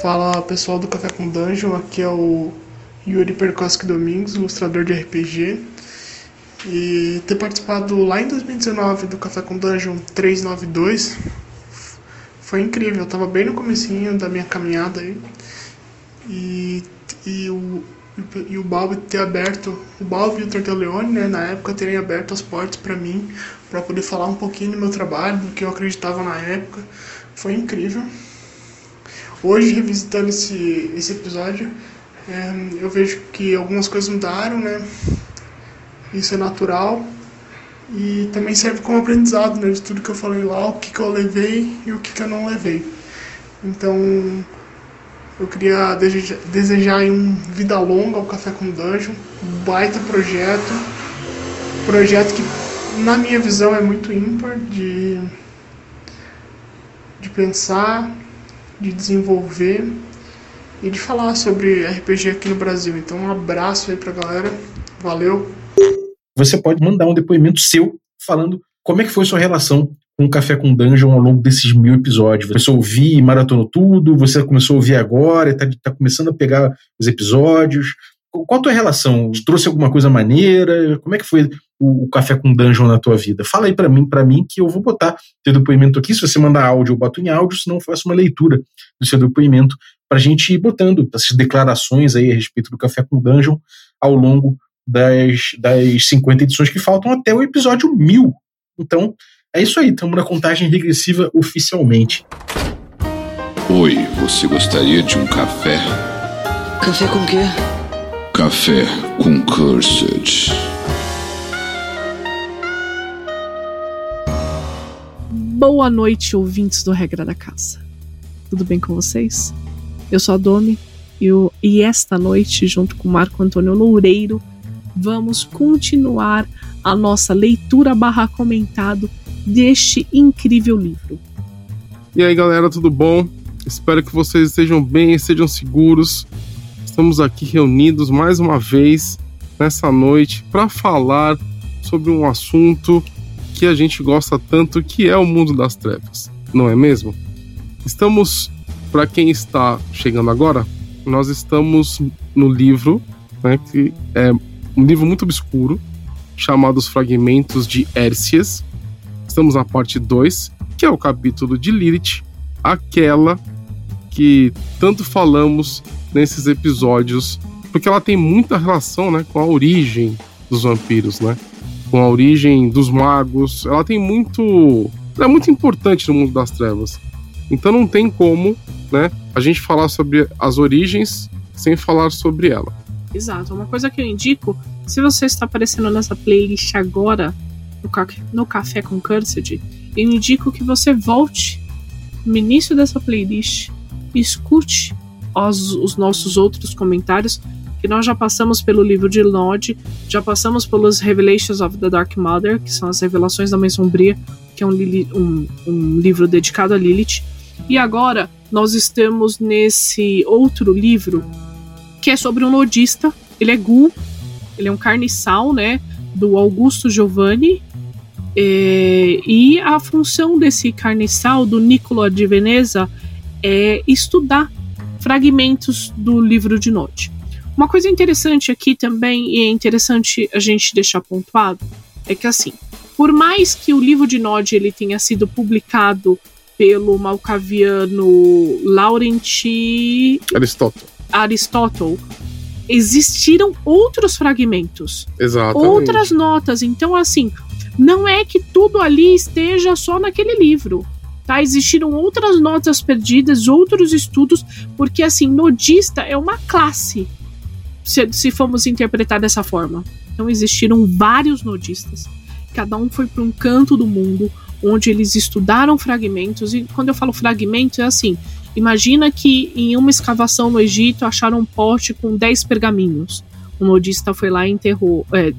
Fala pessoal do Café com Dungeon, aqui é o Yuri Perkoski Domingos, ilustrador de RPG. E ter participado lá em 2019 do Café com Dungeon 392 foi incrível, eu tava bem no comecinho da minha caminhada aí. E, e o, e o Balbi ter aberto, o Balbi e o Torteleone, né, na época terem aberto as portas para mim, para poder falar um pouquinho do meu trabalho, do que eu acreditava na época, foi incrível. Hoje, revisitando esse, esse episódio, é, eu vejo que algumas coisas mudaram, né? Isso é natural. E também serve como aprendizado, né? De tudo que eu falei lá, o que, que eu levei e o que, que eu não levei. Então, eu queria desejar, um vida longa ao Café com Dungeon, um baita projeto, projeto que na minha visão é muito ímpar de, de pensar, de desenvolver e de falar sobre RPG aqui no Brasil. Então, um abraço aí pra galera. Valeu. Você pode mandar um depoimento seu falando como é que foi sua relação com o Café com Dungeon ao longo desses mil episódios. Você ouvir e maratonou tudo, você começou a ouvir agora, está tá começando a pegar os episódios. Qual a tua relação? Trouxe alguma coisa maneira? Como é que foi o, o café com dungeon na tua vida? Fala aí para mim, para mim que eu vou botar teu depoimento aqui. Se você mandar áudio, eu boto em áudio, senão eu faço uma leitura do seu depoimento para a gente ir botando essas declarações aí a respeito do café com dungeon ao longo das, das 50 edições que faltam até o episódio 1000. Então, é isso aí, estamos na contagem regressiva oficialmente. Oi, você gostaria de um café? Café com quê? Café com Cursed. Boa noite, ouvintes do Regra da Casa. Tudo bem com vocês? Eu sou a Domi e, e esta noite, junto com Marco Antônio Loureiro, vamos continuar a nossa leitura barra comentado deste incrível livro. E aí, galera, tudo bom? Espero que vocês estejam bem e sejam seguros estamos aqui reunidos mais uma vez nessa noite para falar sobre um assunto que a gente gosta tanto, que é o mundo das trevas, não é mesmo? Estamos, para quem está chegando agora, nós estamos no livro, né, que é um livro muito obscuro, chamado Os Fragmentos de Hércias. Estamos na parte 2, que é o capítulo de Lilith, aquela que tanto falamos nesses episódios, porque ela tem muita relação, né, com a origem dos vampiros, né? Com a origem dos magos. Ela tem muito, ela é muito importante no mundo das trevas. Então não tem como, né, a gente falar sobre as origens sem falar sobre ela. Exato. Uma coisa que eu indico, se você está aparecendo nessa playlist agora no, ca no Café com Cursed, eu indico que você volte no início dessa playlist, escute os, os nossos outros comentários, que nós já passamos pelo livro de Nod, já passamos pelos Revelations of the Dark Mother, que são as revelações da Mãe Sombria, que é um, um, um livro dedicado a Lilith. E agora nós estamos nesse outro livro que é sobre um nodista. Ele é Gu, ele é um carniçal, né? Do Augusto Giovanni. É, e a função desse carniçal, do Niccolo de Veneza, é estudar fragmentos do livro de Nod. Uma coisa interessante aqui também, e é interessante a gente deixar pontuado, é que assim, por mais que o livro de Nod ele tenha sido publicado pelo malcaviano Laurent Aristóteles. Aristóteles, existiram outros fragmentos, Exatamente. outras notas. Então, assim, não é que tudo ali esteja só naquele livro. Tá? Existiram outras notas perdidas, outros estudos, porque assim, nodista é uma classe, se, se formos interpretar dessa forma. Então existiram vários nodistas. Cada um foi para um canto do mundo onde eles estudaram fragmentos. E quando eu falo fragmento, é assim: imagina que em uma escavação no Egito acharam um pote com 10 pergaminhos. O nodista foi lá e enterrou, é,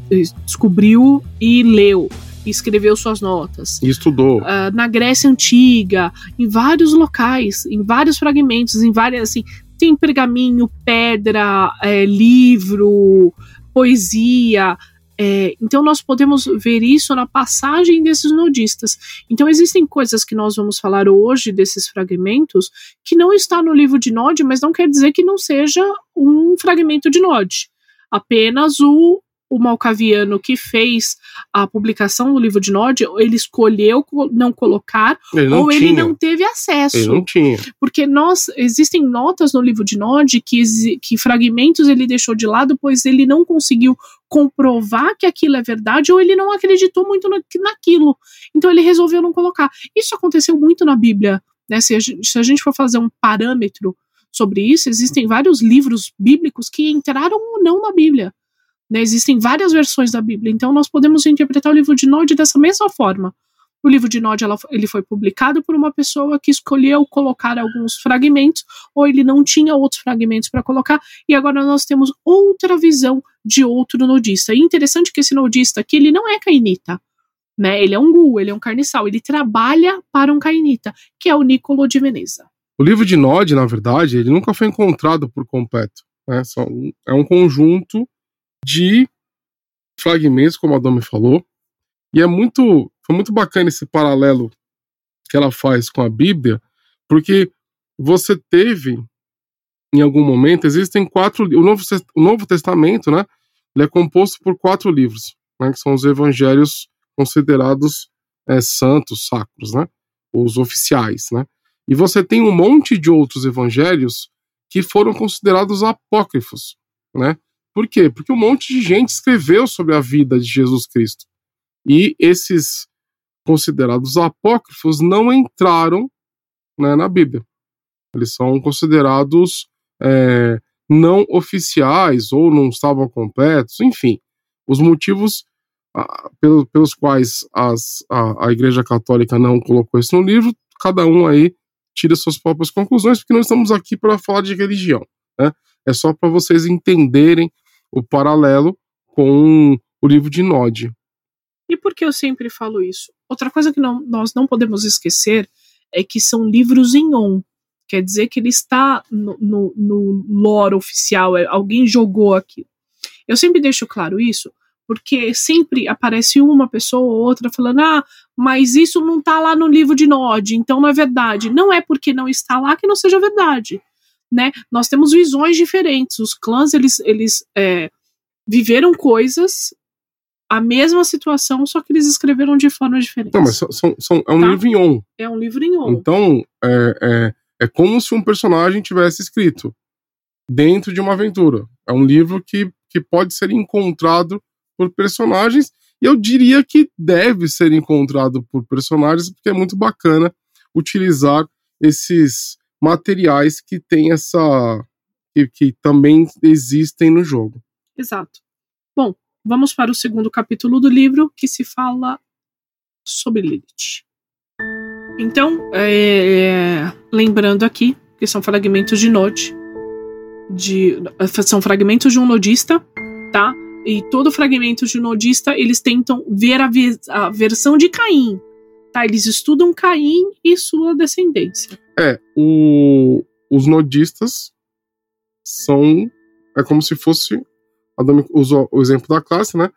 descobriu e leu escreveu suas notas. E estudou. Uh, na Grécia Antiga, em vários locais, em vários fragmentos, em várias, assim, tem pergaminho, pedra, é, livro, poesia. É, então nós podemos ver isso na passagem desses nodistas. Então existem coisas que nós vamos falar hoje desses fragmentos que não está no livro de Nod, mas não quer dizer que não seja um fragmento de Nod. Apenas o o Malcaviano que fez a publicação do livro de Nod, ele escolheu não colocar Ele não ou tinha. ele não teve acesso. Ele não tinha. Porque nós existem notas no livro de Nod que, que fragmentos ele deixou de lado, pois ele não conseguiu comprovar que aquilo é verdade ou ele não acreditou muito na- naquilo. Então ele resolveu não colocar. Isso aconteceu muito na Bíblia. Né? Se, a gente, se a gente for fazer um parâmetro sobre isso, existem vários livros bíblicos que entraram ou não na Bíblia. Né? Existem várias versões da Bíblia. Então nós podemos interpretar o livro de Nod dessa mesma forma. O livro de Nod ela- ele foi publicado por uma pessoa que escolheu colocar alguns fragmentos, ou ele não tinha outros fragmentos para colocar, e agora nós temos outra visão de outro nodista. E interessante que esse nodista aqui, ele não é cainita, né? Ele é um gu, ele é um carniçal, ele trabalha para um cainita, que é o Niccolo de Veneza. O livro de Nod, na verdade, ele nunca foi encontrado por completo. Né? São- é um conjunto de fragmentos, como a Domi falou. E é muito, foi muito bacana esse paralelo que ela faz com a Bíblia, porque você teve, em algum momento, existem quatro. O Novo, o Novo Testamento, né? Ele é composto por quatro livros, né, que são os evangelhos considerados é, santos, sacros, né? Os oficiais, né? E você tem um monte de outros evangelhos que foram considerados apócrifos, né? Por quê? Porque um monte de gente escreveu sobre a vida de Jesus Cristo. E esses considerados apócrifos não entraram né, na Bíblia. Eles são considerados é, não oficiais ou não estavam completos, enfim. Os motivos ah, pelo- pelos quais as- a, a Igreja Católica não colocou isso no livro, cada um aí tira suas próprias conclusões, porque nós estamos aqui para falar de religião. Né? É só para vocês entenderem o paralelo com o livro de Nod. E por que eu sempre falo isso? Outra coisa que não- nós não podemos esquecer é que são livros em on. Quer dizer que ele está no, no, no lore oficial, é- alguém jogou aquilo. Eu sempre deixo claro isso, porque sempre aparece uma pessoa ou outra falando: ah, mas isso não está lá no livro de Nod, então não é verdade. Não é porque não está lá que não seja verdade. Né? Nós temos visões diferentes. Os clãs eles, eles é, viveram coisas a mesma situação, só que eles escreveram de forma diferente. Não, mas são, são- é um Tá. livro em on. É um livro em on. Então, é, é, é como se um personagem tivesse escrito dentro de uma aventura. É um livro que, que pode ser encontrado por personagens, e eu diria que deve ser encontrado por personagens, porque é muito bacana utilizar esses materiais que tem essa. que, que também existem no jogo. Exato. Bom, vamos para o segundo capítulo do livro, que se fala sobre Lilith. Então, é, lembrando aqui que são fragmentos de Node, de, são fragmentos de um nodista, tá? E todo fragmento de um nodista, eles tentam ver a, a versão de Caim, tá? Eles estudam Caim e sua descendência. É, o- os nodistas são. É como se fosse. A Dami usou o exemplo da classe, né?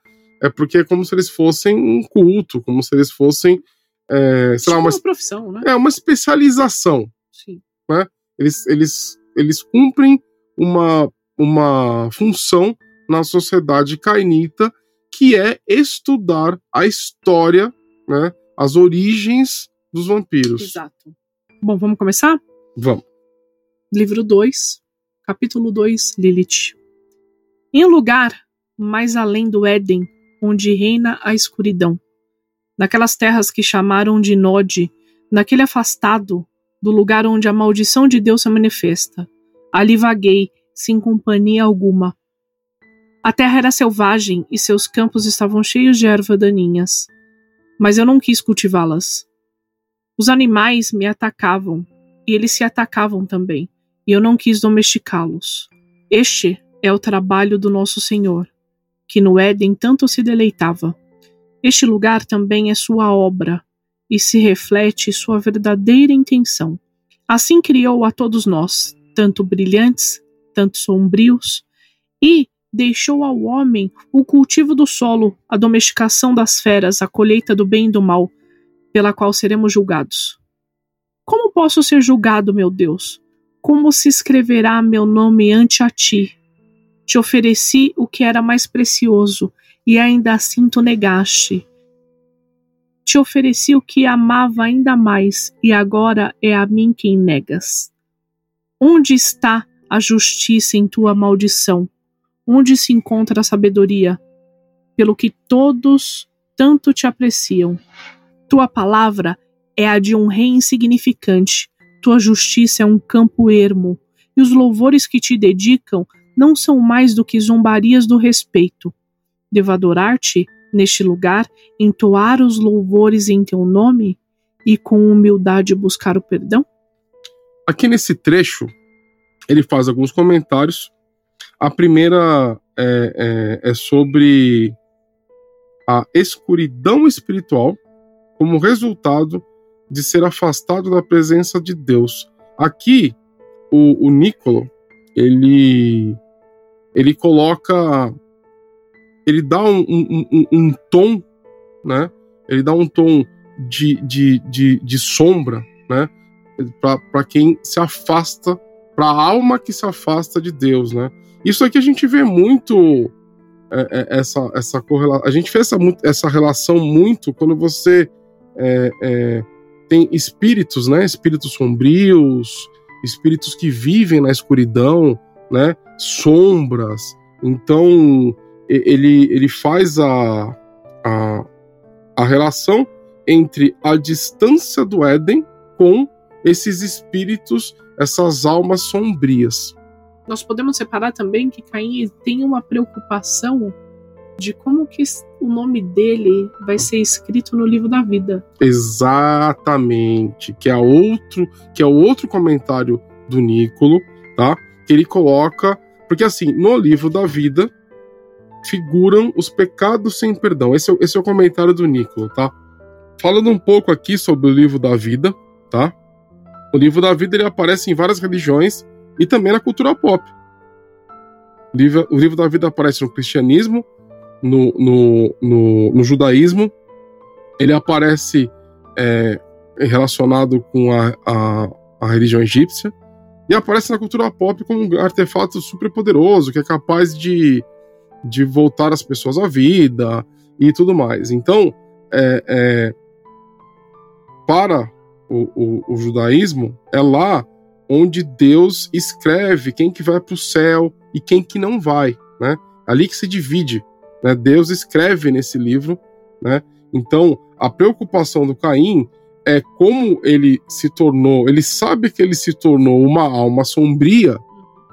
É porque é como se eles fossem um culto, como se eles fossem. É, sei lá, Tipo uma, uma profissão, né? é uma especialização. Sim. Eles, eles, eles cumprem uma, uma função na sociedade cainita que é estudar a história, né? As origens dos vampiros. Exato. Bom, vamos começar? Vamos. Livro 2, capítulo 2, Lilith. Em um lugar mais além do Éden, onde reina a escuridão, naquelas terras que chamaram de Nod, naquele afastado do lugar onde a maldição de Deus se manifesta, ali vaguei, sem companhia alguma. A terra era selvagem e seus campos estavam cheios de ervas daninhas, mas eu não quis cultivá-las. Os animais me atacavam, e eles se atacavam também, e eu não quis domesticá-los. Este é o trabalho do nosso Senhor, que no Éden tanto se deleitava. Este lugar também é sua obra, e se reflete sua verdadeira intenção. Assim criou a todos nós, tanto brilhantes, tanto sombrios, e deixou ao homem o cultivo do solo, a domesticação das feras, a colheita do bem e do mal, pela qual seremos julgados. Como posso ser julgado, meu Deus? Como se escreverá meu nome ante a ti? Te ofereci o que era mais precioso, e ainda assim tu negaste. Te ofereci o que amava ainda mais, e agora é a mim quem negas. Onde está a justiça em tua maldição? Onde se encontra a sabedoria? Pelo que todos tanto te apreciam. Tua palavra é a de um rei insignificante, tua justiça é um campo ermo, e os louvores que te dedicam não são mais do que zombarias do respeito. Devo adorar-te neste lugar, entoar os louvores em teu nome e com humildade buscar o perdão? Aqui nesse trecho, ele faz alguns comentários. A primeira é, é, é sobre a escuridão espiritual como resultado de ser afastado da presença de Deus. Aqui, o, o Nicolo, ele, ele coloca ele dá um, um, um, um tom, né? Ele dá um tom de, de, de, de sombra, né? Para quem se afasta, para a alma que se afasta de Deus, né? Isso aqui a gente vê muito é, é, essa, essa correlação. A gente fez essa, essa relação muito quando você é, é, tem espíritos, né? Espíritos sombrios, espíritos que vivem na escuridão, né? Sombras. Então, ele, ele faz a, a, a relação entre a distância do Éden com esses espíritos, essas almas sombrias. Nós podemos separar também que Caim tem uma preocupação de como que o nome dele vai ser escrito no livro da vida. Exatamente, que é outro, que é o outro comentário do Nicolo, tá? Que ele coloca, porque assim, no livro da vida figuram os pecados sem perdão. Esse é, esse é o comentário do Nicolo, tá? Falando um pouco aqui sobre o livro da vida, tá? O livro da vida ele aparece em várias religiões e também na cultura pop. O livro, o livro da vida aparece no cristianismo, no, no, no, no judaísmo, ele aparece é, relacionado com a, a, a, religião egípcia e aparece na cultura pop como um artefato super poderoso que é capaz de de voltar as pessoas à vida e tudo mais. Então, é, é, para o, o, o, judaísmo, é lá onde Deus escreve quem que vai para o céu e quem que não vai, né? Ali que se divide, né? Deus escreve nesse livro, né? Então, a preocupação do Caim é como ele se tornou, ele sabe que ele se tornou uma alma sombria,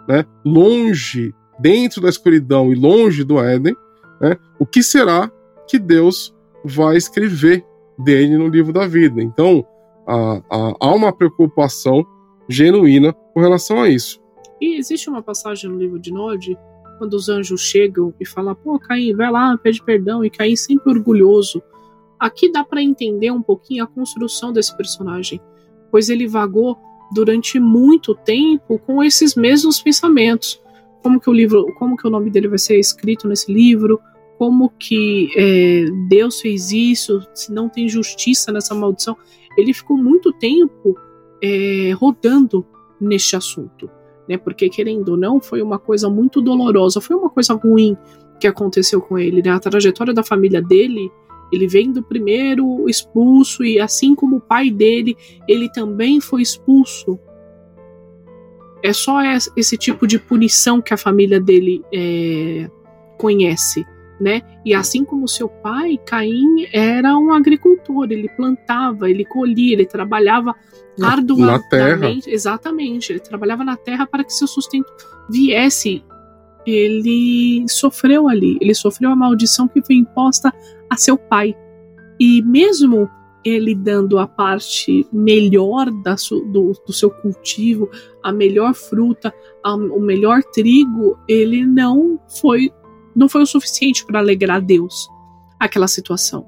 né? Longe dentro da escuridão e longe do Éden, né, o que será que Deus vai escrever dele no livro da vida. Então, há, há uma preocupação genuína com relação a isso. E existe uma passagem no livro de Nod, quando os anjos chegam e falam, pô, Caim, vai lá, pede perdão, e Caim sempre orgulhoso. Aqui dá para entender um pouquinho a construção desse personagem, pois ele vagou durante muito tempo com esses mesmos pensamentos como que o livro, como que o nome dele vai ser escrito nesse livro, como que é, Deus fez isso, se não tem justiça nessa maldição. Ele ficou muito tempo é, rodando neste assunto, né? Porque querendo ou não, foi uma coisa muito dolorosa, foi uma coisa ruim que aconteceu com ele, né? A trajetória da família dele, ele vem do primeiro expulso e assim como o pai dele, ele também foi expulso é só esse tipo de punição que a família dele é, conhece, né? E assim como seu pai, Caim era um agricultor, ele plantava, ele colhia, ele trabalhava na, arduamente, exatamente, ele trabalhava na terra para que seu sustento viesse. Ele sofreu ali, ele sofreu a maldição que foi imposta a seu pai. E mesmo ele dando a parte melhor da su, do, do, seu cultivo, a melhor fruta, a, o melhor trigo, ele não foi não foi o suficiente para alegrar Deus aquela situação,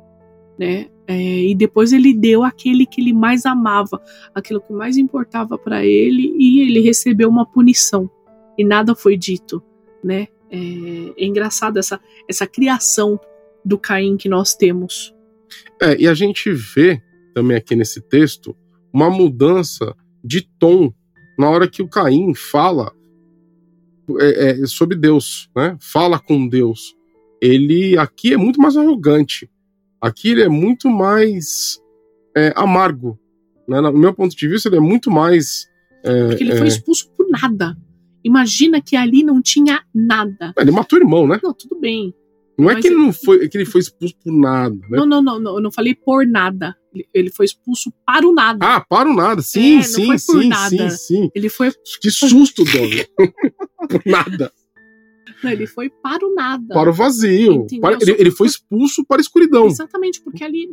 né? É, e depois ele deu aquele que ele mais amava, aquilo que mais importava para ele, e ele recebeu uma punição e nada foi dito, né? É, é engraçado essa, essa criação do Caim que nós temos. É, e a gente vê também aqui nesse texto uma mudança de tom na hora que o Caim fala é, é, sobre Deus, né? Fala com Deus. Ele aqui é muito mais arrogante. Aqui ele é muito mais é, amargo. Né? No meu ponto de vista, ele é muito mais. É, Porque ele foi é, expulso por nada. Imagina que ali não tinha nada. Ele matou o irmão, né? Não, tudo bem. Não é Mas que ele não foi, é que ele foi expulso por nada, né? Não, não, não, não, eu não falei por nada. Ele, foi expulso para o nada. Ah, para o nada. Sim, É, sim, sim, nada. sim, sim. Ele foi, Que susto, Dona. por nada. não, ele foi para o nada. Para o vazio. Para- ele, ele foi expulso para a escuridão. Exatamente, porque ali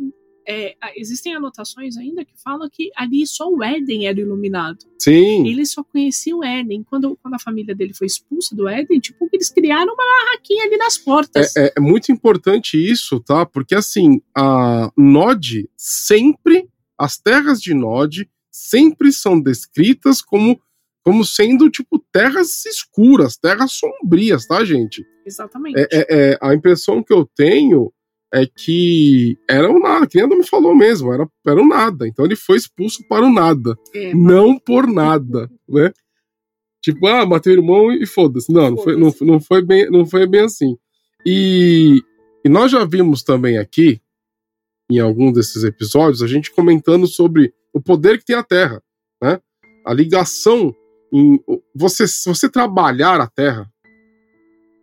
é, existem anotações ainda que falam que ali só o Éden era iluminado. Sim. Ele só conhecia o Éden. Quando, quando a família dele foi expulsa do Éden, tipo, eles criaram uma barraquinha ali nas portas. É, é- é muito importante isso, tá? Porque assim, a Nod sempre, as terras de Nod sempre são descritas como, como sendo, tipo, terras escuras, terras sombrias, tá, gente? Exatamente. É, é- é, a impressão que eu tenho é que era o nada, que nem a me falou mesmo, era, era o nada. Então ele foi expulso para o nada, É, não por nada, né? Tipo, ah, matei o irmão e foda-se. Não, não foi, não, não, foi bem, não foi bem assim. E, e nós já vimos também aqui, em algum desses episódios, a gente comentando sobre o poder que tem a Terra, né? A ligação em você, você trabalhar a Terra,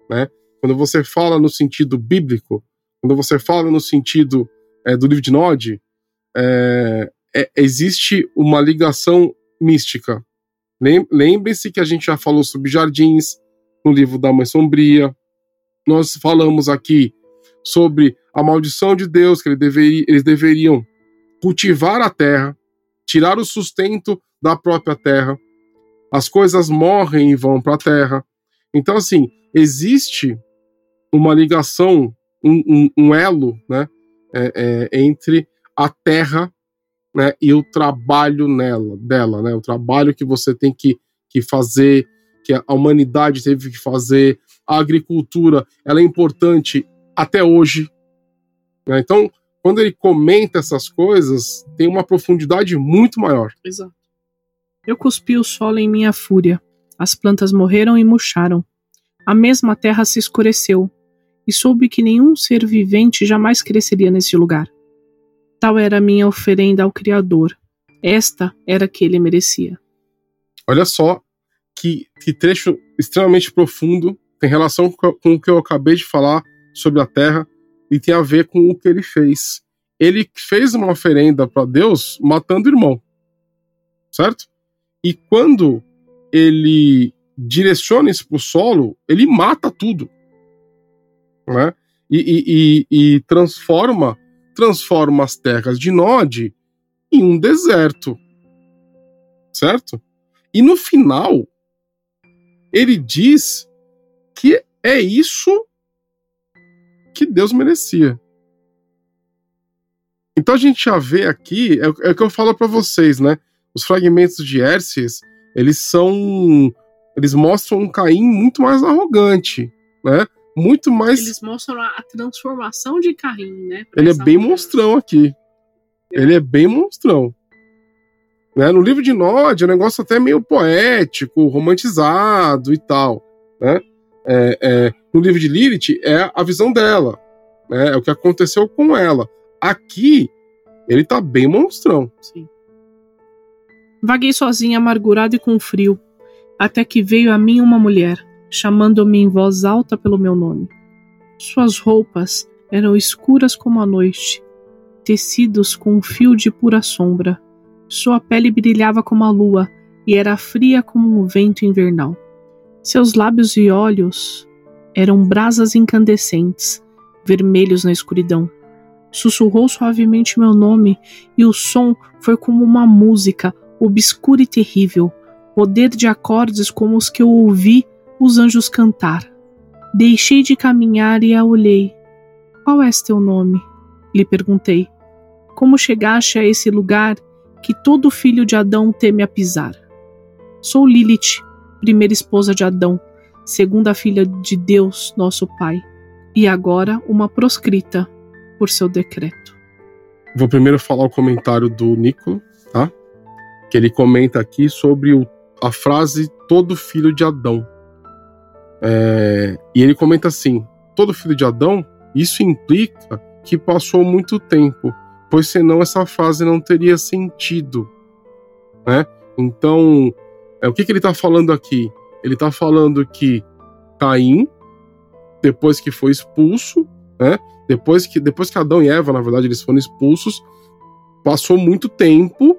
né? Quando você fala no sentido bíblico, quando você fala no sentido é, do livro de Nod, é, é, existe uma ligação mística. Lem- Lembre-se que a gente já falou sobre jardins no livro da Mãe Sombria. Nós falamos aqui sobre a maldição de Deus, que ele deveri- eles deveriam cultivar a terra, tirar o sustento da própria terra. As coisas morrem e vão para a terra. Então, assim, existe uma ligação, um, um- um elo, né, é, é, entre a terra né, e o trabalho nela, dela, né, o trabalho que você tem que, que fazer, que a humanidade teve que fazer, a agricultura, ela é importante até hoje. né? Então, quando ele comenta essas coisas, tem uma profundidade muito maior. Exato. Eu cuspi o solo em minha fúria. As plantas morreram e murcharam. A mesma terra se escureceu, e soube que nenhum ser vivente jamais cresceria nesse lugar. Tal era a minha oferenda ao Criador. Esta era a que ele merecia. Olha só que, que trecho extremamente profundo, tem relação com, com o que eu acabei de falar sobre a terra e tem a ver com o que ele fez. Ele fez uma oferenda para Deus matando o irmão, certo? E quando ele direciona isso para o solo, ele mata tudo, né? E, e- e- transforma transforma as terras de Nod em um deserto, certo? E no final, ele diz que é isso que Deus merecia. Então a gente já vê aqui, é, o- é o que eu falo para vocês, né? Os fragmentos de Hércies, eles são. Eles mostram um Caim muito mais arrogante, né? Muito mais. Eles mostram a, transformação de Caim, né? Ele é bem mulher. monstrão aqui. Ele é bem monstrão. Né? No livro de Nod é um negócio até meio poético, romantizado e tal. Né? É, é, no livro de Lilith é a visão dela. Né? É o que aconteceu com ela. Aqui, ele tá bem monstrão. Sim. Vaguei sozinha, amargurada e com frio, até que veio a mim uma mulher, chamando-me em voz alta pelo meu nome. Suas roupas eram escuras como a noite, tecidos com um fio de pura sombra. Sua pele brilhava como a lua e era fria como um vento invernal. Seus lábios e olhos eram brasas incandescentes, vermelhos na escuridão. Sussurrou suavemente meu nome e o som foi como uma música obscura e terrível, poder de acordes como os que eu ouvi os anjos cantar. Deixei de caminhar e a olhei. Qual é teu nome? Lhe perguntei. Como chegaste a esse lugar que todo filho de Adão teme a pisar? Sou Lilith, primeira esposa de Adão. segundo a filha de Deus, nosso Pai, e agora uma proscrita por seu decreto. Vou primeiro falar o comentário do Nico, tá? Que ele comenta aqui sobre o, a frase todo filho de Adão. É, e ele comenta assim: todo filho de Adão, isso implica que passou muito tempo, pois senão essa frase não teria sentido, né? Então, é, o que, que ele está falando aqui? Ele está falando que Caim, depois que foi expulso, né? Depois que, depois que Adão e Eva, na verdade, eles foram expulsos, passou muito tempo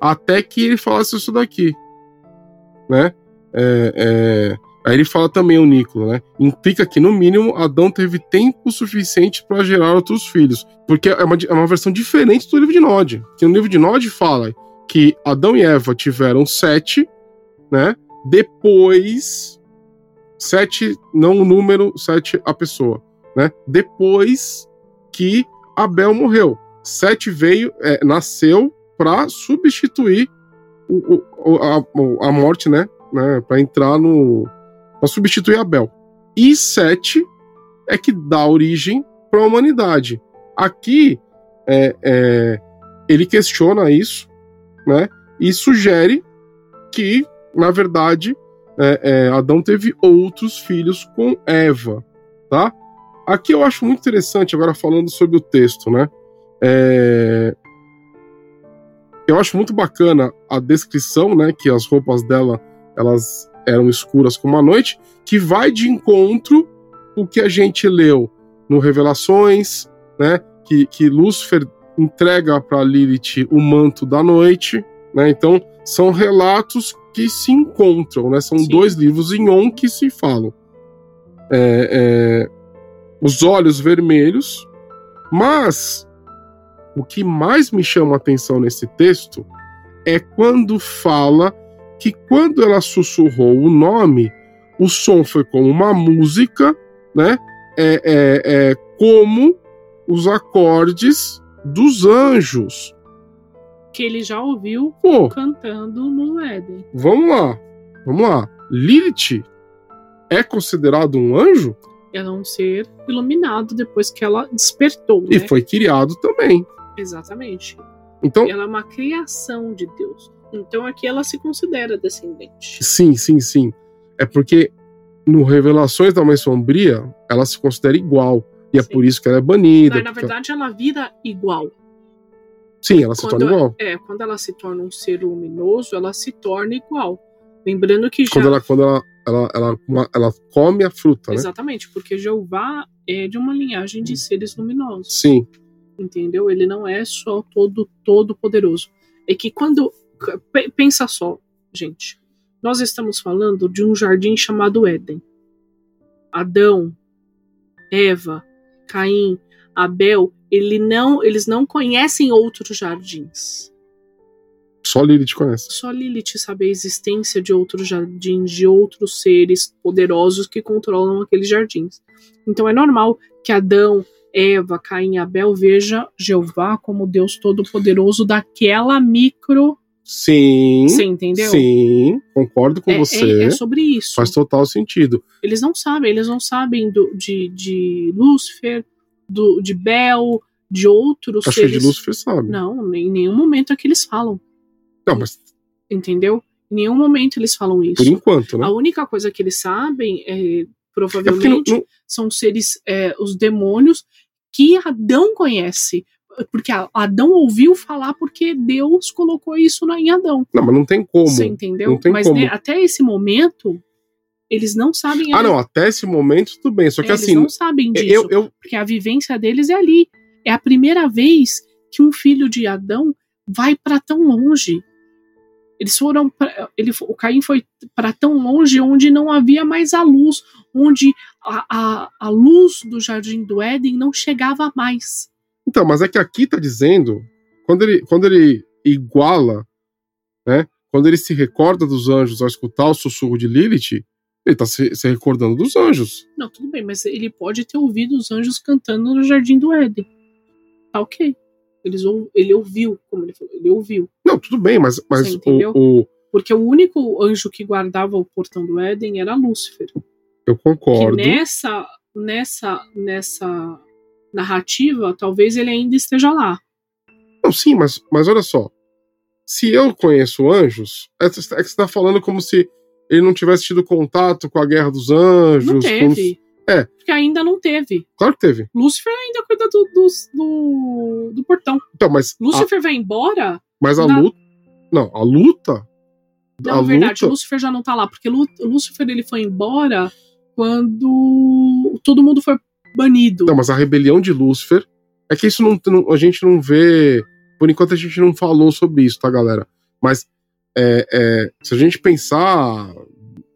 até que ele falasse isso daqui, né? É, é, aí ele fala também o Nicola, né? Implica que no mínimo Adão teve tempo suficiente para gerar outros filhos, porque é uma, é uma versão diferente do livro de Nod. Que no livro de Nod fala que Adão e Eva tiveram sete, né? Depois sete não o número, sete a pessoa né? Depois que Abel morreu. Sete veio, é, nasceu para substituir o, o, a, a, morte, né? né para entrar no. Para substituir Abel. E Sete é que dá origem para a humanidade. Aqui é, é, ele questiona isso, né? E sugere que, na verdade, é, é Adão teve outros filhos com Eva, tá? Aqui eu acho muito interessante, agora falando sobre o texto, né? É... Eu acho muito bacana a descrição, né? Que as roupas dela elas eram escuras como a noite, que vai de encontro o que a gente leu no Revelações, né? Que, que Lúcifer entrega para Lilith o manto da noite, né? Então são relatos que se encontram, né? São Sim. dois livros em um que se falam. É, é, os olhos vermelhos, mas o que mais me chama a atenção nesse texto é quando fala que quando ela sussurrou o nome, o som foi como uma música, né? É, é, é como os acordes dos anjos. Que ele já ouviu Pô, cantando no Éden. Vamos lá, vamos lá. Lilith é considerado um anjo? é um ser iluminado depois que ela despertou. Né? E foi criado também. Exatamente. Então, ela é uma criação de Deus. Então aqui ela se considera descendente. Sim, sim, sim. É porque no Revelações da Mãe Sombria, ela se considera igual. E é sim. é por isso que ela é banida. Mas, na verdade, ela vira igual. Sim, ela se quando torna igual. É, quando ela se torna um ser luminoso, ela se torna igual. Lembrando que já. Quando ela, quando ela ela, ela, ela come a fruta, né? Exatamente, porque Jeová é de uma linhagem de seres luminosos. Sim. Entendeu? Ele não é só todo todo poderoso. É que quando pensa só, gente, nós estamos falando de um jardim chamado Éden. Adão, Eva, Caim, Abel, ele não, eles não conhecem outros jardins. Só Lilith conhece. Só Lilith sabe a existência de outros jardins, de outros seres poderosos que controlam aqueles jardins. Então é normal que Adão, Eva, Caim e Abel veja Jeová como Deus todo-poderoso daquela micro. Sim. Você entendeu? Sim, concordo com é, você. É, é, sobre isso. Faz total sentido. Eles não sabem, eles não sabem do, de, de Lúcifer, do, de Bel, de outros Acho seres. que de Lúcifer sabe. Não, em nenhum momento é que eles falam. Não, mas. Entendeu? Em nenhum momento eles falam isso. Por enquanto, né? A única coisa que eles sabem é, provavelmente, é não, não... são seres, é, os demônios que Adão conhece. Porque Adão ouviu falar porque Deus colocou isso em Adão. Não, mas não tem como. Você entendeu? Não tem mas como. Né, até esse momento, eles não sabem. Ah, não, até esse momento tudo bem. Só que é, assim. Eles não sabem disso. Eu, eu... Porque a vivência deles é ali. É a primeira vez que um filho de Adão vai para tão longe. Eles foram, pra, ele, o Caim foi para tão longe onde não havia mais a luz, onde a, a, a luz do jardim do Éden não chegava mais. Então, mas é que aqui está dizendo, quando ele, quando ele iguala, né, quando ele se recorda dos anjos ao escutar o sussurro de Lilith, ele está se, se, recordando dos anjos. Não, tudo bem, mas ele pode ter ouvido os anjos cantando no jardim do Éden. Tá ok. Eles, ele ouviu, como ele falou, ele ouviu. Não, tudo bem, mas, mas o, o, Porque o único anjo que guardava o portão do Éden era Lúcifer. Eu concordo. Que nessa, nessa, nessa narrativa, talvez ele ainda esteja lá. Não, sim, mas, mas olha só. Se eu conheço anjos, é que você está falando como se ele não tivesse tido contato com a Guerra dos Anjos. Não teve. É. Porque ainda não teve. Claro que teve. Lúcifer ainda cuida do, dos- do, do portão. Então, mas a, Lúcifer vai embora? mas a na- luta. Não, a luta. Não, a é verdade, luta. Lúcifer já não tá lá, porque Lu- Lúcifer ele foi embora quando todo mundo foi banido. Não, mas a rebelião de Lúcifer. É que isso não, não- a gente não vê. Por enquanto a gente não falou sobre isso, tá, galera? Mas é, é, se a gente pensar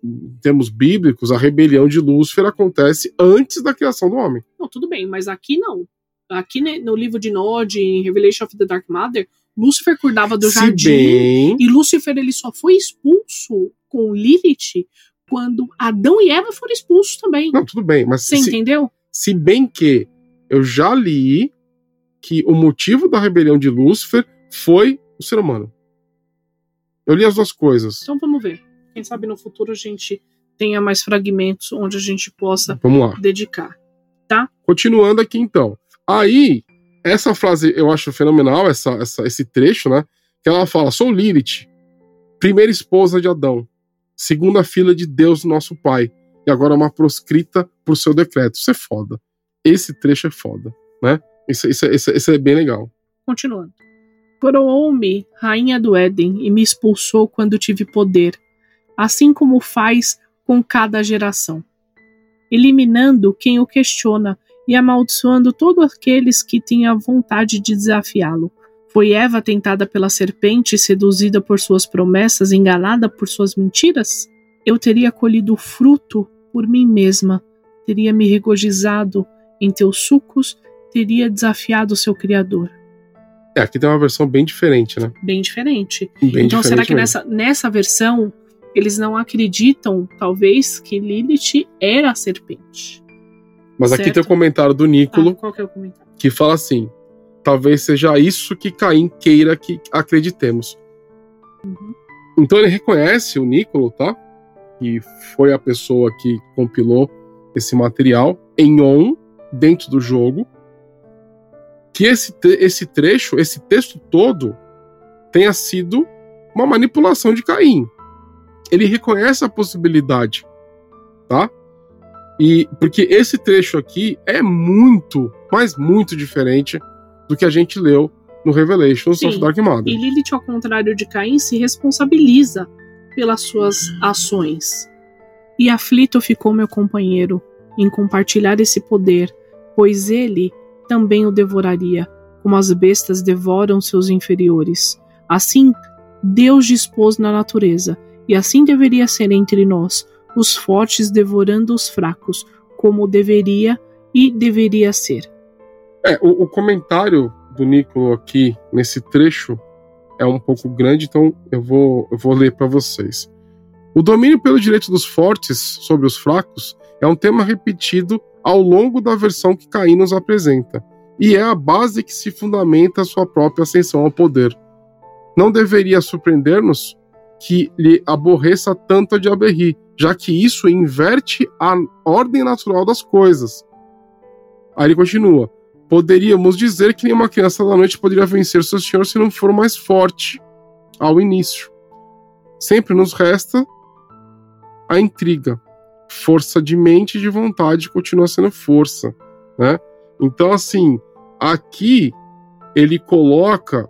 em termos bíblicos, a rebelião de Lúcifer acontece antes da criação do homem. Não, tudo bem, mas aqui não. Aqui ne- no livro de Nod, em Revelation of the Dark Matter, Lúcifer cuidava do Se jardim. bem. E Lúcifer ele só foi expulso com Lilith quando Adão e Eva foram expulsos também. Não, tudo bem, mas Você se, entendeu? Se bem que eu já li que o motivo da rebelião de Lúcifer foi o ser humano. Eu li as duas coisas. Então vamos ver. Quem sabe no futuro a gente tenha mais fragmentos onde a gente possa Vamos lá. dedicar. Continuando aqui então. Aí, essa frase eu acho fenomenal, essa, essa- esse trecho, né? Que ela fala: Sou Lilith, primeira esposa de Adão, segunda filha de Deus, nosso Pai, e agora uma proscrita por seu decreto. Isso é foda. Esse trecho é foda, né? Isso, isso, isso, isso é bem legal. Continuando. Coroou-me rainha do Éden e me expulsou quando tive poder, assim como faz com cada geração, eliminando quem o questiona e amaldiçoando todos aqueles que tinham vontade de desafiá-lo. Foi Eva tentada pela serpente, seduzida por suas promessas, enganada por suas mentiras? Eu teria colhido o fruto por mim mesma, teria me regozijado em teus sucos, teria desafiado seu Criador. É, aqui tem uma versão bem diferente, né? Bem diferente. Bem então, será diferente que mesmo. nessa, nessa versão eles não acreditam, talvez, que Lilith era a serpente? Mas aqui certo. tem o comentário do Nícolo Ah, qual que é o comentário? que fala assim: talvez seja isso que Caim queira que acreditemos. Uhum. Então ele reconhece o Nícolo, tá? Que foi a pessoa que compilou esse material em on dentro do jogo. Que esse, esse trecho, esse texto todo, tenha sido uma manipulação de Caim. Ele reconhece a possibilidade, tá? E porque esse trecho aqui é muito, mas muito diferente do que a gente leu no Revelations of Sim. Dark Matter. E Lilith, ao contrário de Caim, se responsabiliza pelas suas ações. E aflito ficou meu companheiro em compartilhar esse poder, pois ele também o devoraria, como as bestas devoram seus inferiores. Assim, Deus dispôs na natureza, e assim deveria ser entre nós, os fortes devorando os fracos, como deveria e deveria ser. É, o, o comentário do Nicolo aqui nesse trecho é um pouco grande, então eu vou, eu vou ler para vocês. O domínio pelo direito dos fortes sobre os fracos é um tema repetido ao longo da versão que Caim nos apresenta, e é a base que se fundamenta a sua própria ascensão ao poder. Não deveria surpreender-nos que lhe aborreça tanto a Diaberri, já que isso inverte a ordem natural das coisas. Aí ele continua. Poderíamos dizer que nenhuma criança da noite poderia vencer seu senhor se não for mais forte ao início. Sempre nos resta a intriga. Força de mente e de vontade continua sendo força, né? Então, assim, aqui ele coloca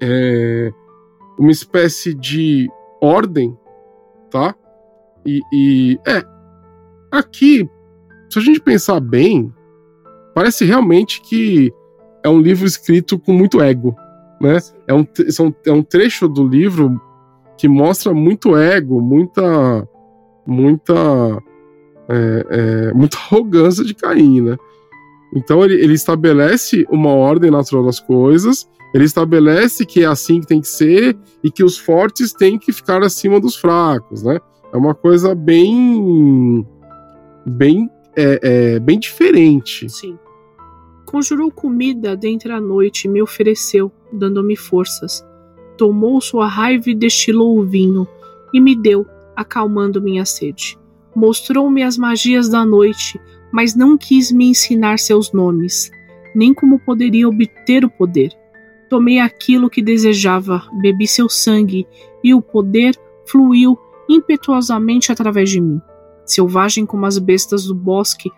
é, uma espécie de ordem, tá? E, e é aqui, se a gente pensar bem, parece realmente que é um livro escrito com muito ego, né? É um, é um trecho do livro que mostra muito ego, muita, muita, é, é, muita arrogância de Caim, né? Então ele, ele estabelece uma ordem natural das coisas, ele estabelece que é assim que tem que ser e que os fortes têm que ficar acima dos fracos, né? É uma coisa bem, bem, é, é, bem diferente. Sim. Conjurou comida dentre a noite e me ofereceu, dando-me forças. tomou sua raiva e destilou o vinho, e me deu, acalmando minha sede. Mostrou-me as magias da noite, mas não quis me ensinar seus nomes, nem como poderia obter o poder. Tomei aquilo que desejava, bebi seu sangue, e o poder fluiu impetuosamente através de mim. Selvagem como as bestas do bosque,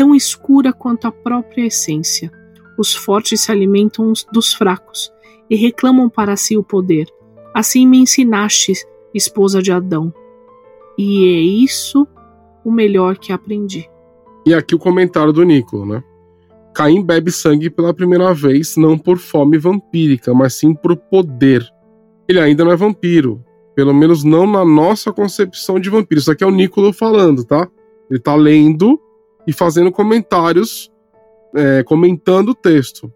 tão escura quanto a própria essência. Os fortes se alimentam dos fracos e reclamam para si o poder. Assim me ensinaste, esposa de Adão. E é isso o melhor que aprendi. E aqui o comentário do Nico, né? Caim bebe sangue pela primeira vez, não por fome vampírica, mas sim por poder. Ele ainda não é vampiro. Pelo menos não na nossa concepção de vampiro. Isso aqui é o Nicolo falando, tá? Ele tá lendo e fazendo comentários, é, comentando o texto.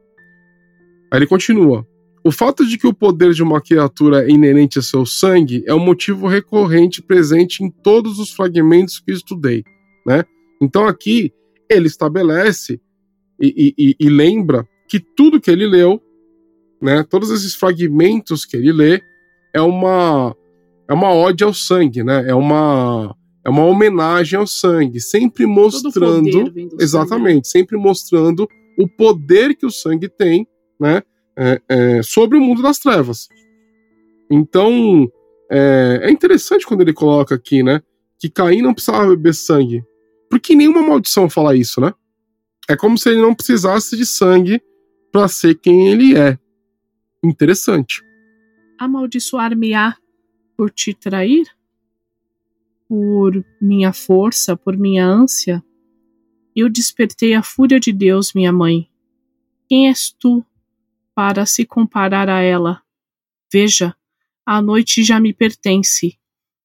Aí ele continua. O fato de que o poder de uma criatura é inerente a seu sangue é um motivo recorrente presente em todos os fragmentos que estudei, né? Então aqui ele estabelece e, e, e lembra que tudo que ele leu, né, todos esses fragmentos que ele lê, é uma é uma ode ao sangue, né? É uma é uma homenagem ao sangue, sempre mostrando exatamente, sangue. sempre mostrando o poder que o sangue tem, né? É, é, sobre o mundo das trevas. Então é, é, interessante quando ele coloca aqui, né? Que Caim não precisava beber sangue, porque nenhuma maldição fala isso, né? É como se ele não precisasse de sangue para ser quem ele é. Interessante. Amaldiçoar-me-á por te trair? Por minha força, por minha ânsia? Eu despertei a fúria de Deus, minha mãe. Quem és tu para se comparar a ela? Veja, a noite já me pertence,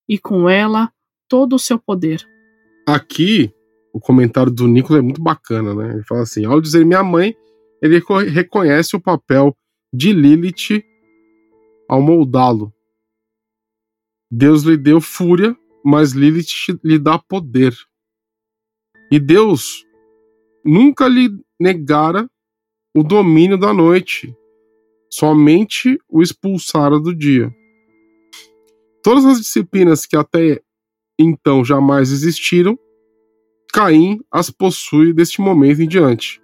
e com ela todo o seu poder. Aqui, o comentário do Nicolas é muito bacana, né? Ele fala assim: ao dizer minha mãe, ele reconhece o papel de Lilith ao moldá-lo. Deus lhe deu fúria, mas Lilith lhe dá poder. E Deus nunca lhe negara o domínio da noite, somente o expulsara do dia. Todas as disciplinas que até então jamais existiram Caim as possui deste momento em diante,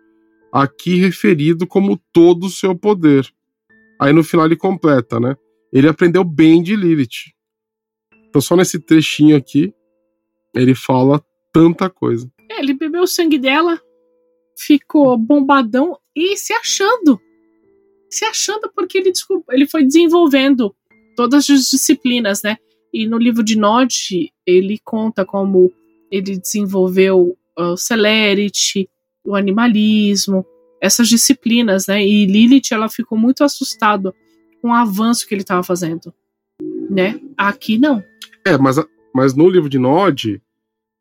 aqui referido como todo o seu poder. Aí no final ele completa, né? Ele aprendeu bem de Lilith. Só nesse trechinho aqui ele fala tanta coisa. É, ele bebeu o sangue dela, ficou bombadão e se achando. Se achando porque ele, ele foi desenvolvendo todas as disciplinas, né? E no livro de Nod, ele conta como ele desenvolveu uh, o celerity, o animalismo, essas disciplinas, né? E Lilith ela ficou muito assustada com o avanço que ele estava fazendo, né? Aqui não. É, mas, mas no livro de Nod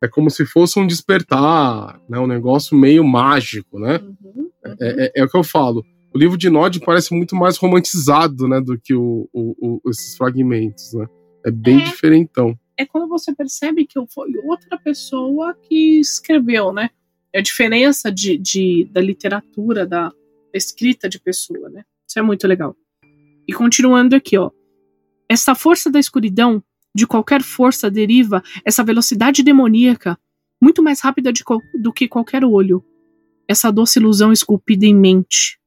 é como se fosse um despertar, né? Um negócio meio mágico, né? Uhum, uhum. É, é, é, o que eu falo. O livro de Nod parece muito mais romantizado, né? Do que o, o, o esses fragmentos, né? É bem é. diferentão é quando você percebe que foi outra pessoa que escreveu, né? É a diferença de, de, da literatura, da, da escrita de pessoa, né? Isso é muito legal. E continuando aqui, ó. Essa força da escuridão, de qualquer força deriva essa velocidade demoníaca, muito mais rápida do que qualquer olho. Essa doce ilusão esculpida em mente.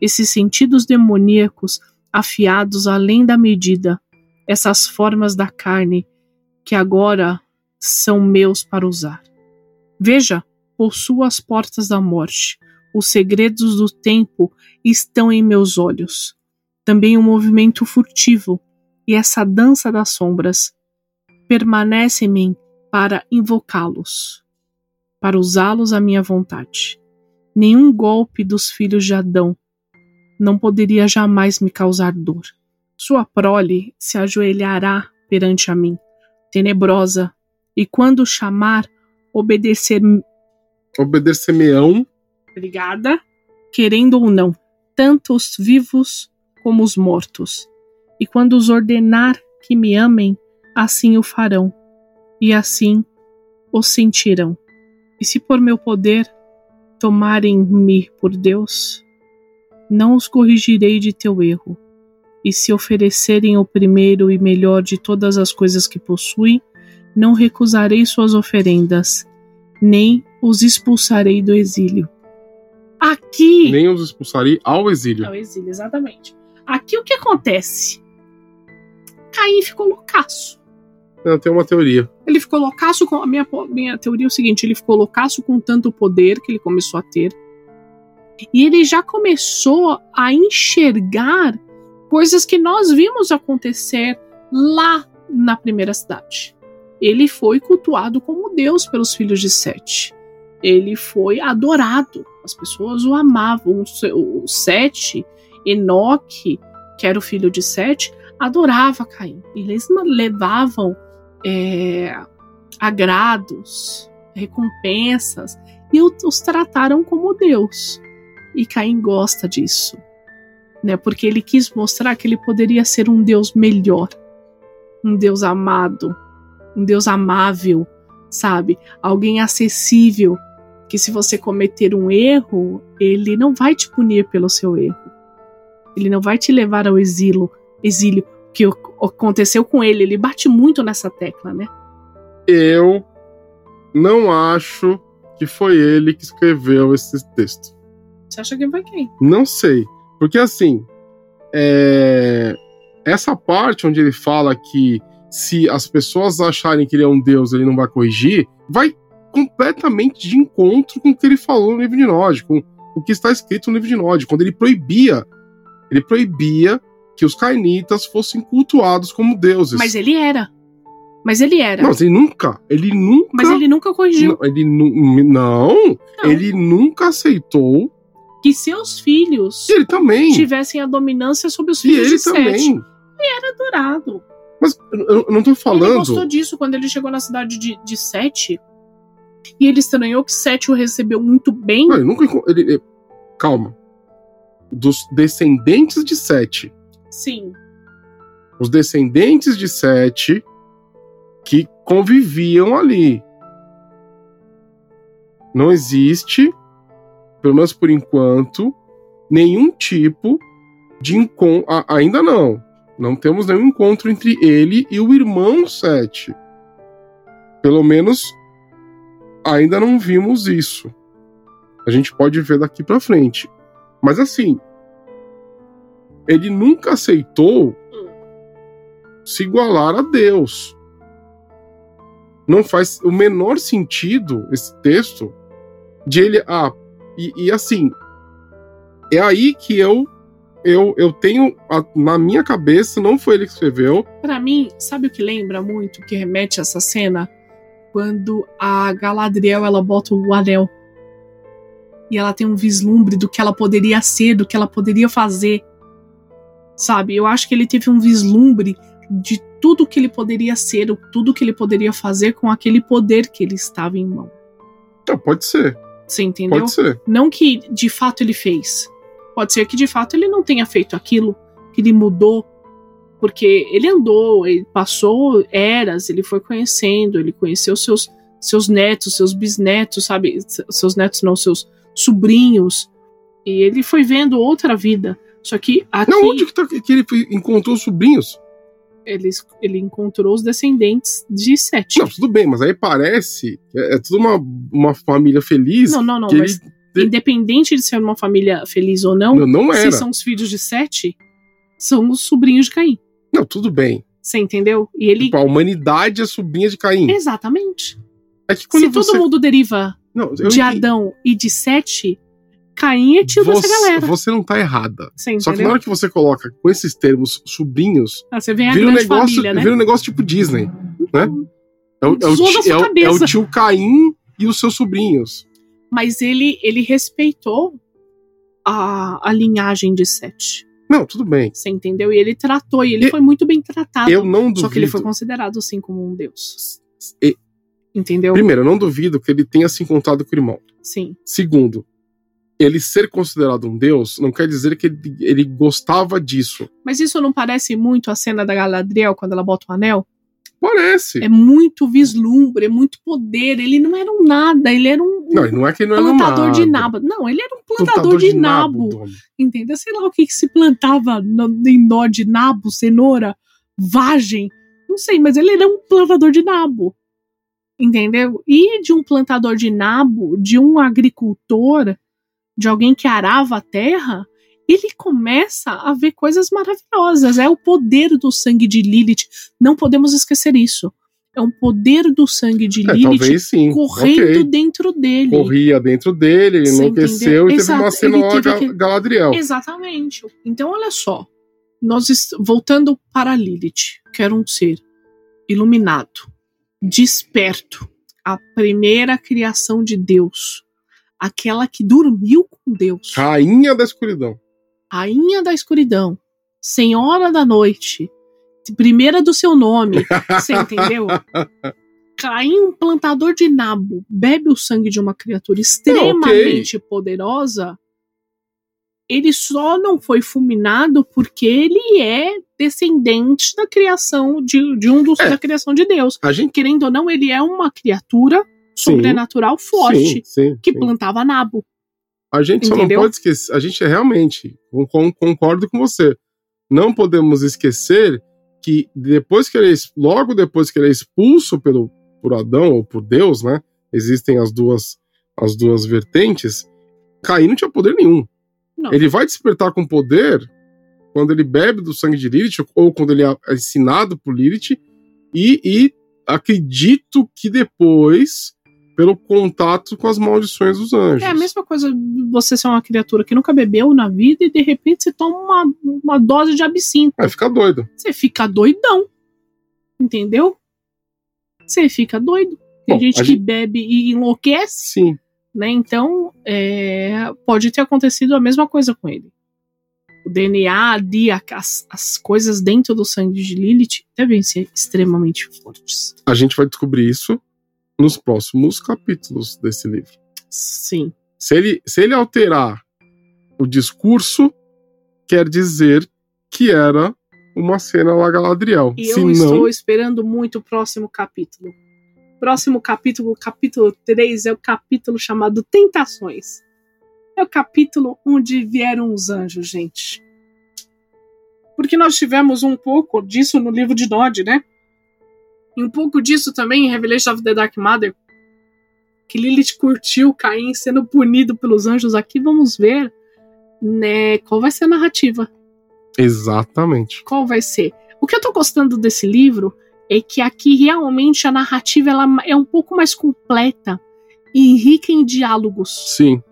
Esses sentidos demoníacos afiados além da medida. Essas formas da carne que agora são meus para usar. Veja, possuo as portas da morte. Os segredos do tempo estão em meus olhos. Também o um movimento furtivo e essa dança das sombras permanecem-me para invocá-los, para usá-los à minha vontade. Nenhum golpe dos filhos de Adão não poderia jamais me causar dor. Sua prole se ajoelhará perante a mim tenebrosa, e quando chamar, obedecer. Obedecer-me-ão. Obrigada. Querendo ou não, tanto os vivos como os mortos. E quando os ordenar que me amem, assim o farão, e assim o sentirão. E se por meu poder tomarem-me por Deus, não os corrigirei de teu erro, e se oferecerem o primeiro e melhor de todas as coisas que possui, não recusarei suas oferendas, nem os expulsarei do exílio. Aqui. Nem os expulsarei ao exílio. Ao exílio, exatamente. Aqui o que acontece? Caim ficou loucaço. Eu tenho uma teoria. Ele ficou loucaço com. A minha, minha teoria é o seguinte: ele ficou loucaço com tanto poder que ele começou a ter. E ele já começou a enxergar coisas que nós vimos acontecer lá na primeira cidade. Ele foi cultuado como Deus pelos filhos de Sete. Ele foi adorado. As pessoas o amavam. O Sete, Enoque, que era o filho de Sete, adorava Caim. Eles levavam é, agrados, recompensas e os trataram como Deus. E Caim gosta disso, né? Porque ele quis mostrar que ele poderia ser um Deus melhor, um Deus amado, um Deus amável, sabe? Alguém acessível, que se você cometer um erro, ele não vai te punir pelo seu erro. Ele não vai te levar ao exílio, exílio que aconteceu com ele. Ele bate muito nessa tecla, né? Eu não acho que foi ele que escreveu esse texto. Você acha que foi quem? Não sei. Porque assim, é... essa parte onde ele fala que se as pessoas acharem que ele é um deus, ele não vai corrigir, vai completamente de encontro com o que ele falou no livro de Nod, com o que está escrito no livro de Nod, quando ele proibia, ele proibia que os cainitas fossem cultuados como deuses. Mas ele era. Mas ele era. Não, mas ele nunca, ele nunca. Mas ele nunca corrigiu. Não, ele nu, não, não, ele nunca aceitou que seus filhos e ele também tivessem a dominância sobre os filhos e ele de também. Sete. Ele era adorado. Mas eu, eu não tô falando. Ele gostou disso quando ele chegou na cidade de, de Sete. E ele estranhou que Sete o recebeu muito bem. Não, ele nunca. Ele, ele, calma. Dos descendentes de Sete. Sim. Os descendentes de Sete que conviviam ali. Não existe, pelo menos por enquanto, nenhum tipo de encontro. Ainda não. Não temos nenhum encontro entre ele e o irmão Sete. Pelo menos ainda não vimos isso. A gente pode ver daqui para frente. Mas assim, ele nunca aceitou se igualar a Deus. Não faz o menor sentido esse texto de ele. Ah, e, e assim, é aí que eu eu, eu tenho a, na minha cabeça, não foi ele que escreveu. Para mim, sabe o que lembra muito, que remete a essa cena? Quando a Galadriel ela bota o anel e ela tem um vislumbre do que ela poderia ser, do que ela poderia fazer. Sabe? Eu acho que ele teve um vislumbre de tudo que ele poderia ser, tudo que ele poderia fazer com aquele poder que ele estava em mão. Ah, pode ser. Você entendeu? Pode ser. Não que de fato ele fez, Pode ser que de fato ele não tenha feito aquilo, que ele mudou, porque ele andou, ele passou eras, ele foi conhecendo, ele conheceu seus, seus netos, seus bisnetos, sabe? Seus netos não, seus sobrinhos. E ele foi vendo outra vida. Só que aqui. Não, onde que, tá, que ele encontrou os sobrinhos? Ele, ele encontrou os descendentes de Sete. Não, tudo bem, mas aí parece. É, é tudo uma, uma família feliz. Não, não, não. Mas ele- independente de ser uma família feliz ou não, Não, não era. se são os filhos de Sete, são os sobrinhos de Caim. Não, tudo bem. Você entendeu? E ele. Tipo, a humanidade é sobrinha de Caim. Exatamente. É que quando Se você... todo mundo deriva Não, de. Adão e de Sete, Caim é tio você, dessa galera. Você não tá errada. Você Só que na hora que você coloca com esses termos sobrinhos, Ah, você vem a vira um, negócio, família, né? vira um negócio tipo Disney. né? É o, é o ti- é o- é o tio Caim e os seus sobrinhos. Mas ele, ele respeitou a, a linhagem de Sete. Não, tudo bem. Você entendeu? E ele tratou, e ele E- foi muito bem tratado. Eu não duvido. Só que ele foi considerado assim como um deus. E- Entendeu? Primeiro, eu não duvido que ele tenha se encontrado com o irmão. Sim. Segundo, ele ser considerado um deus não quer dizer que ele, ele gostava disso. Mas isso não parece muito a cena da Galadriel quando ela bota o anel? Parece. É muito vislumbre, é muito poder. Ele não era um nada, ele era um, um Não, não é que ele não é plantador de nabo. Não, ele era um plantador, de, nabo. Dom. Entendeu? Sei lá o que, que se plantava no, em nó de nabo, cenoura, vagem. Não sei, mas ele era um plantador de nabo. Entendeu? E de um plantador de nabo, de um agricultor, de alguém que arava a terra, ele começa a ver coisas maravilhosas. É o poder do sangue de Lilith. Não podemos esquecer isso. É um poder do sangue de É, Lilith correndo ok. dentro dele. Corria dentro dele, ele Você enlouqueceu entendeu? e teve Exato, uma cena teve Galadriel. Exatamente. Então, olha só. Nós est- voltando para Lilith, que era um ser iluminado, desperto, a primeira criação de Deus, aquela que dormiu com Deus, Rainha da escuridão. rainha da escuridão, senhora da noite, primeira do seu nome, você entendeu? Caim, um plantador de nabo, bebe o sangue de uma criatura extremamente poderosa. Ele só não foi fulminado porque ele é descendente da criação de, de um dos É. da criação de Deus. A gente. Querendo ou não, ele é uma criatura sobrenatural forte sim, sim, que sim. plantava nabo. A gente só Entendeu? não pode esquecer. A gente é realmente. con- con- Concordo com você. Não podemos esquecer que depois que ele é, logo depois que ele é expulso pelo por Adão ou por Deus, né? Existem as duas as duas vertentes. Caim não tinha poder nenhum. Não. Ele vai despertar com poder quando ele bebe do sangue de Lilith ou quando ele é ensinado por Lilith e, e acredito que depois pelo contato com as maldições dos anjos. É a mesma coisa você ser uma criatura que nunca bebeu na vida e de repente você toma uma, uma dose de absinto. Vai ficar doido. Você fica doidão. Entendeu? Você fica doido. Tem Bom, gente a que gente- bebe e enlouquece, Sim. né? Então, é, pode ter acontecido a mesma coisa com ele. O DNA ali, as, as coisas dentro do sangue de Lilith devem ser extremamente fortes. A gente vai descobrir isso nos próximos capítulos desse livro. Sim. Se ele, se ele alterar o discurso, quer dizer que era uma cena lá Galadriel. E Se eu não, estou esperando muito o próximo capítulo. Próximo capítulo, capítulo 3, é o capítulo chamado Tentações. É o capítulo onde vieram os anjos, gente. Porque nós tivemos um pouco disso no livro de Nod, né? E um pouco disso também em Revelation of the Dark Mother. Que Lilith curtiu Caim sendo punido pelos anjos. Aqui vamos ver né, qual vai ser a narrativa exatamente. qual vai ser. O que eu tô gostando desse livro é que aqui realmente a narrativa ela é um pouco mais completa e rica em diálogos Sim,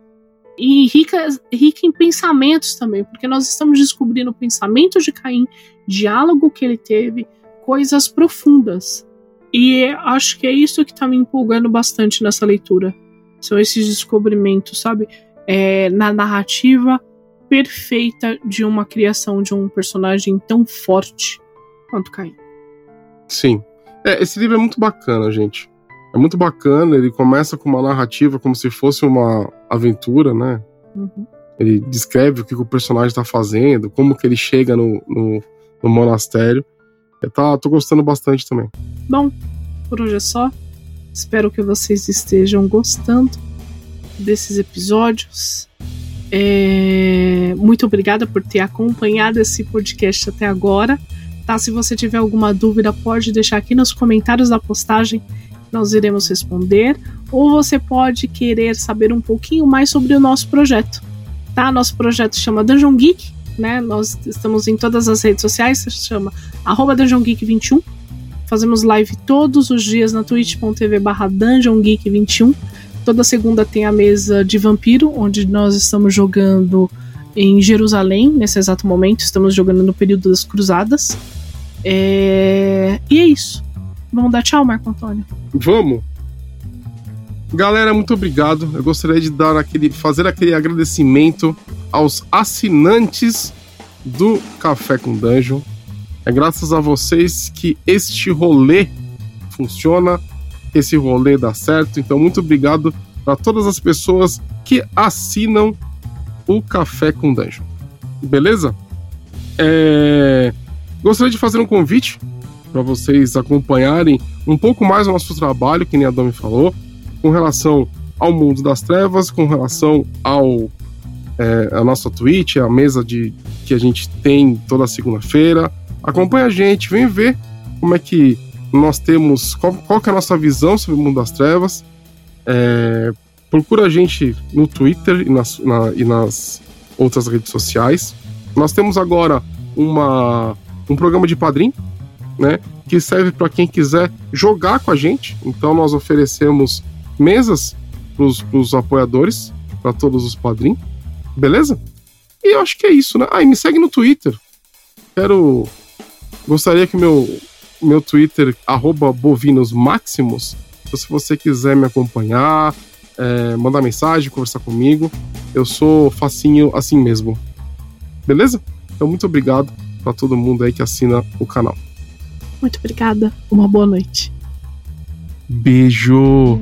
e rica, rica em pensamentos também, porque nós estamos descobrindo o pensamento de Caim, diálogo que ele teve, coisas profundas. E acho que é isso que tá me empolgando bastante nessa leitura. São esses descobrimentos, sabe? É, na narrativa perfeita de uma criação de um personagem tão forte quanto Caim. sim. É, esse livro é muito bacana, gente. É muito bacana. Ele começa com uma narrativa como se fosse uma aventura, né? Uhum. Ele descreve o que o personagem está fazendo, como que ele chega no, no, no monastério. Eu tá, tô gostando bastante também. Bom, por hoje é só. Espero que vocês estejam gostando desses episódios. É, Muito obrigada por ter acompanhado esse podcast até agora. Tá? Se você tiver alguma dúvida, pode deixar aqui nos comentários da postagem. Nós iremos responder. Ou você pode querer saber um pouquinho mais sobre o nosso projeto. Tá? Nosso projeto chama Dungeon Geek. Né? Nós estamos em todas as redes sociais. Se chama arroba Dungeon Geek 21. Fazemos live todos os dias na twitch.tv barra Dungeon Geek 21. Toda segunda tem a mesa de vampiro, onde nós estamos jogando em Jerusalém, nesse exato momento. Estamos jogando no período das cruzadas. É... E é isso. Vamos dar tchau, Marco Antônio. Vamos! Galera, muito obrigado. Eu gostaria de dar aquele, fazer aquele agradecimento aos assinantes do Café com Dungeon. É graças a vocês que este rolê funciona, esse rolê dá certo. Então, muito obrigado para todas as pessoas que assinam o Café com Dungeon. Beleza? É... Gostaria de fazer um convite para vocês acompanharem um pouco mais o nosso trabalho, que nem a Domi falou, com relação ao mundo das trevas, com relação ao é, a nossa Twitch, a mesa de que a gente tem toda segunda-feira. Acompanha a gente, vem ver como é que nós temos, qual, qual é a nossa visão sobre o mundo das trevas. É, procura a gente no Twitter e nas, na, e nas outras redes sociais. Nós temos agora uma, um programa de padrinho, né? Que serve para quem quiser jogar com a gente. Então nós oferecemos mesas para os apoiadores, para todos os padrinhos. Beleza? E eu acho que é isso, né? Ah, e me segue no Twitter. Quero. Gostaria que meu, meu Twitter, arroba bovinosmaximus, então, se você quiser me acompanhar, é, mandar mensagem, conversar comigo, eu sou facinho assim mesmo. Beleza? Então, muito obrigado para todo mundo aí que assina o canal. Muito obrigada. Uma boa noite. Beijo.